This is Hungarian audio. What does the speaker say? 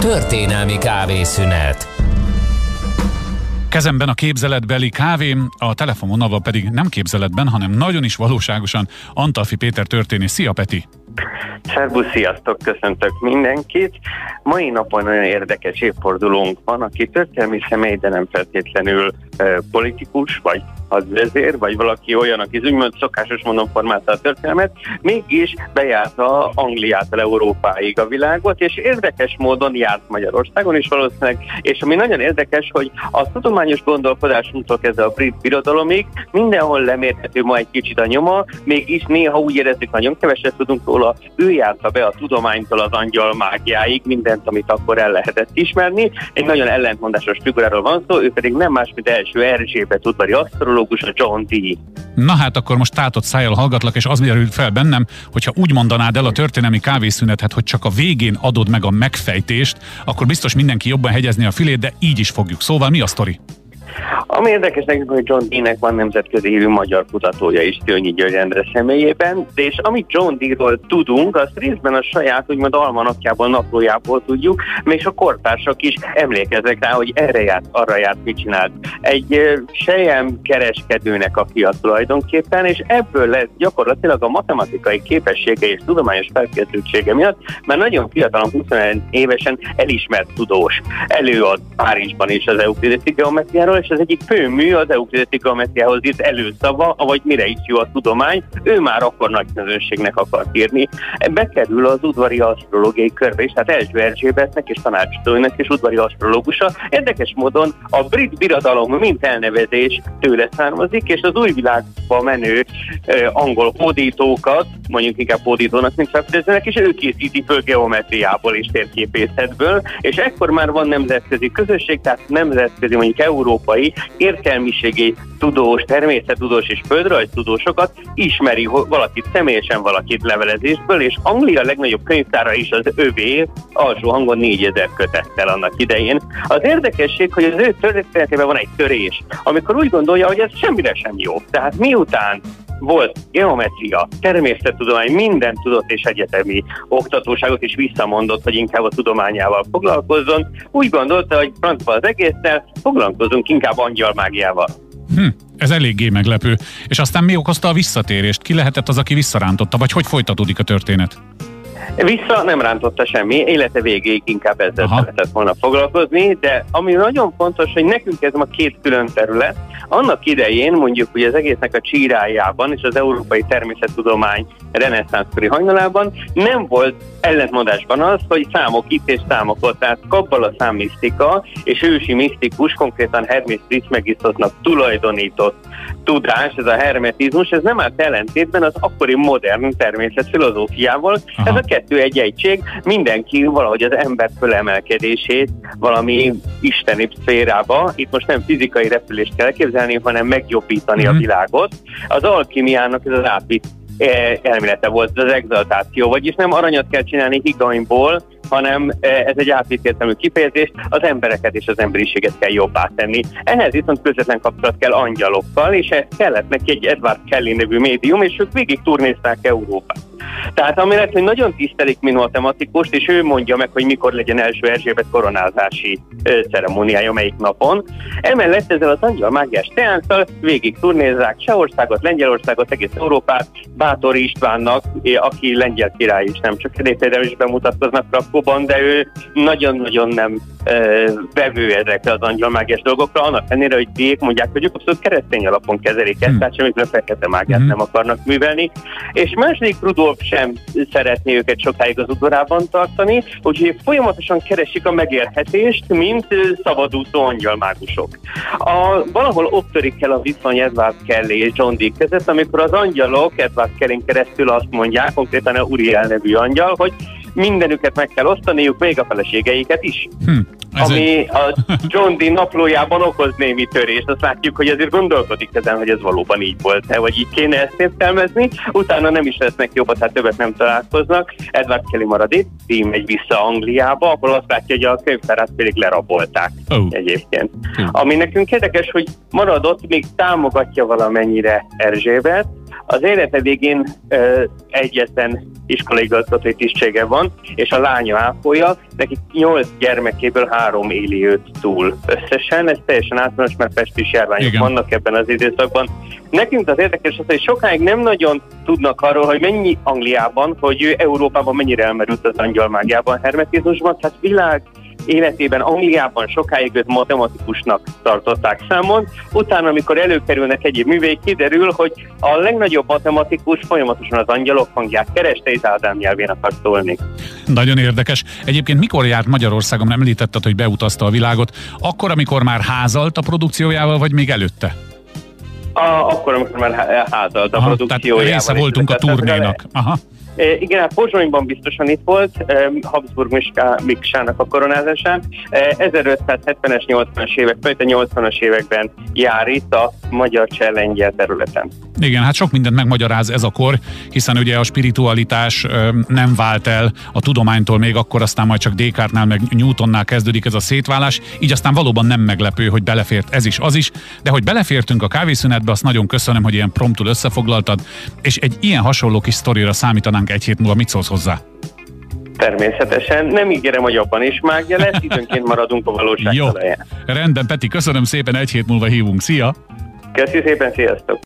Történelmi kávészünet. Kezemben a képzeletbeli kávém, a telefonvonalban pedig nem képzeletben, hanem nagyon is valóságosan Antalfi Péter történész. Szia Peti! Szervusz, sziasztok, köszöntök mindenkit. Mai napon nagyon érdekes évfordulónk van, aki történelmi személy, de nem feltétlenül politikus, vagy hadvezér, vagy valaki olyan, aki úgymond szokásos mondom formálta a történelmet, mégis bejárta Angliától Európáig a világot, és érdekes módon járt Magyarországon is valószínűleg, és ami nagyon érdekes, hogy a tudományos gondolkodásunktól kezdve a brit birodalomig mindenhol lemérhető ma egy kicsit a nyoma, mégis néha úgy érezzük, nagyon keveset tudunk róla, ő járta be a tudománytól az angyal mágiáig mindent, amit akkor el lehetett ismerni. Egy nagyon ellentmondásos figuráról van szó, ő pedig nem más, mint első Erzsébet udvari asztrológus, a John Dee. Na hát akkor most tátott szájjal hallgatlak, és az merül fel bennem, hogyha úgy mondanád el a történelmi kávészünetet, hogy csak a végén adod meg a megfejtést, akkor biztos mindenki jobban hegyezni a filét, de így is fogjuk. Szóval mi a sztori? Ami érdekes nekünk, hogy John Dee-nek van nemzetközi hívű magyar kutatója is Tőnyi György Endre személyében, de és amit John Dee-ról tudunk, azt részben a saját úgymond almanakjából, naplójából tudjuk, és a kortársak is emlékeznek rá, hogy erre járt, arra járt, mit csinált. Egy sejem kereskedőnek a fia tulajdonképpen, és ebből lett gyakorlatilag a matematikai képessége és tudományos felkészültsége miatt, mert nagyon fiatalon, 21 évesen elismert tudós. Előad Párizsban is az euklideszi geometriáról, és az egyik főmű az euklideti geometriához írt előszava, vagy mire is jó a tudomány, ő már akkor nagy közönségnek akart írni. Bekerül az udvari asztrológiai körbe is, tehát első Erzsébetnek és tanácsadóinak és udvari asztrológusa. Érdekes módon a brit birodalom mint elnevezés tőle származik, és az új világba menő angol hódítókat, mondjuk inkább hódítónak, mint felfedezőnek, és ő készíti föl geometriából és térképészetből, és ekkor már van nemzetközi közösség, tehát nemzetközi, mondjuk európai értelmiségi tudós, természettudós és földrajztudósokat ismeri valakit személyesen, valakit levelezésből, és Anglia legnagyobb könyvtára is az övé, alsó hangon 4000 kötettel annak idején. Az érdekesség, hogy az ő történetében van egy törés, amikor úgy gondolja, hogy ez semmire sem jó. Tehát miután volt geometria, természettudomány, minden tudott és egyetemi oktatóságot is visszamondott, hogy inkább a tudományával foglalkozzon. Úgy gondolta, hogy francba az egésszel, foglalkozunk inkább angyalmágiával. Hm, ez eléggé meglepő. És aztán mi okozta a visszatérést? Ki lehetett az, aki visszarántotta, vagy hogy folytatódik a történet? Vissza nem rántotta semmi, élete végéig inkább ezzel Aha. szeretett volna foglalkozni, de ami nagyon fontos, hogy nekünk ez ma két külön terület, annak idején mondjuk, hogy az egésznek a csírájában és az európai természettudomány reneszánszkori hajnalában nem volt ellentmondásban az, hogy számok itt és számok ott, tehát kabbala számmisztika és ősi misztikus, konkrétan Hermes Trismegistusnak tulajdonított tudás, ez a hermetizmus, ez nem állt ellentétben az akkori modern természet filozófiával. Aha. Ez a kettő egy egység, mindenki valahogy az ember fölemelkedését valami isteni szférába, itt most nem fizikai repülést kell elképzelni, hanem megjobbítani mm-hmm. a mhm. világot. Az alkimiának ez az átvitt elmélete volt az exaltáció, vagyis nem aranyat kell csinálni higanyból, hanem eh, ez egy átvitt kifejezés, az embereket és az emberiséget kell jobbá tenni. Ehhez viszont közvetlen kapcsolat kell angyalokkal, és ehhez kellett neki egy Edward Kelly nevű médium, és ők végig turnézták Európát. Tehát amellett, hogy nagyon tisztelik, mint matematikust, és ő mondja meg, hogy mikor legyen első Erzsébet koronázási ö, ceremóniája, melyik napon. Emellett ezzel az angyal mágiás teánszal végig turnézzák Csehországot, Lengyelországot, egész Európát, Bátor Istvánnak, aki lengyel király is, nem csak például is bemutatkoznak Krakóban, de ő nagyon-nagyon nem vevő ezekre az angyalmágiás dolgokra, annak ellenére, hogy diék mondják, hogy ők abszolút keresztény alapon kezelik ezt, hmm. tehát semmiféle fekete mágiát hmm. nem akarnak művelni. És második Rudolf sem szeretné őket sokáig az udvarában tartani, úgyhogy folyamatosan keresik a megélhetést, mint szabadúszó angyalmágusok. A, valahol ott törik el a viszony Edward Kelly és John Dee között, amikor az angyalok Edward Kelly keresztül azt mondják, konkrétan a Uriel nevű angyal, hogy mindenüket meg kell osztaniuk, még a feleségeiket is. Hm, ami egy... a John Dean naplójában okoz némi törést. Azt látjuk, hogy azért gondolkodik ezen, hogy ez valóban így volt-e, vagy így kéne ezt értelmezni. Utána nem is lesznek jobbak, tehát többet nem találkoznak. Edward Kelly marad itt, Dean megy vissza Angliába, ahol azt látja, hogy a könyvtárát pedig lerabolták oh. egyébként. Hm. Ami nekünk érdekes, hogy maradott, még támogatja valamennyire Erzsébet, Az élete végén ö, egyetlen iskolaigazgatói tisztsége van, és a lánya ápolja, neki nyolc gyermekéből három éli őt túl összesen, ez teljesen általános, mert pestis járványok Igen. vannak ebben az időszakban. Nekünk az érdekes az, hogy sokáig nem nagyon tudnak arról, hogy mennyi Angliában, hogy Európában mennyire elmerült az angyalmágiában, hermetizmusban, tehát világ életében Angliában sokáig őt matematikusnak tartották számon, utána, amikor előkerülnek egyéb művék, kiderül, hogy a legnagyobb matematikus folyamatosan az angyalok hangját kereste, és Ádám nyelvén akar szólni. Nagyon érdekes. Egyébként mikor járt Magyarországon, nem említetted, hogy beutazta a világot, akkor, amikor már házalt a produkciójával, vagy még előtte? A, akkor, amikor már házalt a Aha, produkciójával. Tehát része voltunk a turnénak. Aha. Igen, hát Pozsonyban biztosan itt volt, Habsburg Miksának a koronázásán. 1570-es, 80-as évek, a 80-as években jár itt a magyar csellengyel területen. Igen, hát sok mindent megmagyaráz ez a kor, hiszen ugye a spiritualitás nem vált el a tudománytól még akkor, aztán majd csak Descartesnál meg Newtonnál kezdődik ez a szétválás, így aztán valóban nem meglepő, hogy belefért ez is, az is, de hogy belefértünk a kávészünetbe, azt nagyon köszönöm, hogy ilyen promptul összefoglaltad, és egy ilyen hasonló kis sztorira számítanánk egy hét múlva, mit szólsz hozzá? Természetesen. Nem ígérem, hogy abban is mágia lesz, időnként maradunk a valóság Jó. Rendben, Peti, köszönöm szépen, egy hét múlva hívunk. Szia! Köszi szépen, sziasztok!